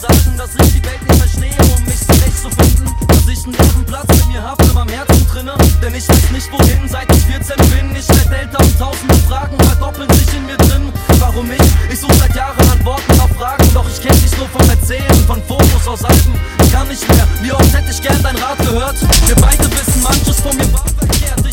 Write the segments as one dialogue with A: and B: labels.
A: Sachen, dass ich die Welt nicht verstehe, um mich zurechtzufinden. Dass ich einen leeren Platz in mir habe, in meinem Herzen drinne. Denn ich weiß nicht wohin, seit ich 14 bin. Ich werde älter und tausende Fragen verdoppeln sich in mir drin. Warum ich? Ich suche seit Jahren Antworten auf Fragen. Doch ich kenne dich nur vom Erzählen, von Fotos aus Alben. Ich kann nicht mehr, wie oft hätte ich gern dein Rat gehört. Wir beide wissen, manches von mir war verkehrt.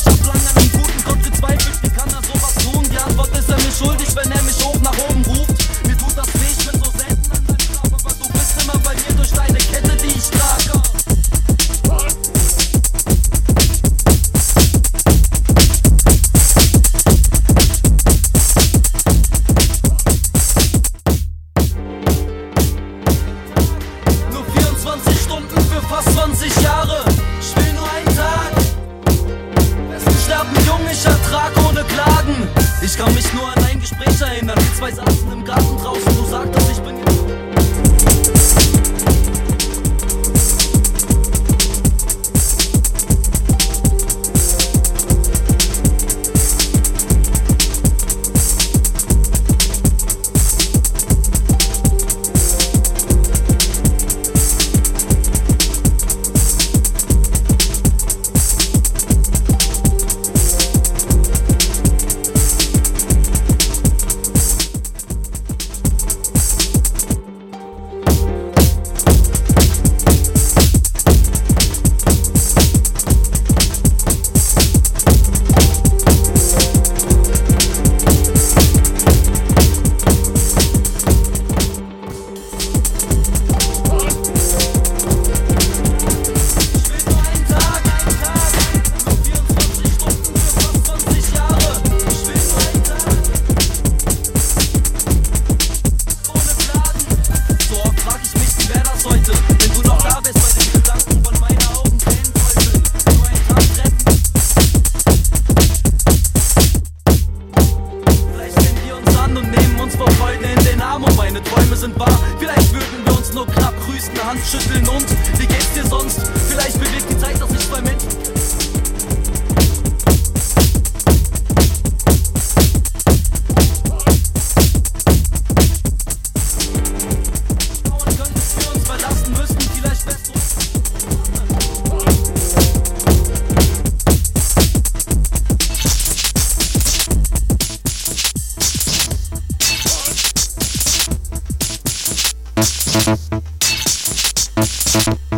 A: nur an ein Gespräch erinnert. Die zwei saßen im Garten draußen, du sagtest, ich bin jetzt. schütteln und wie geht's dir sonst? Vielleicht bewegt die Zeit, dass ich zwei Menschen. Thank Thank you.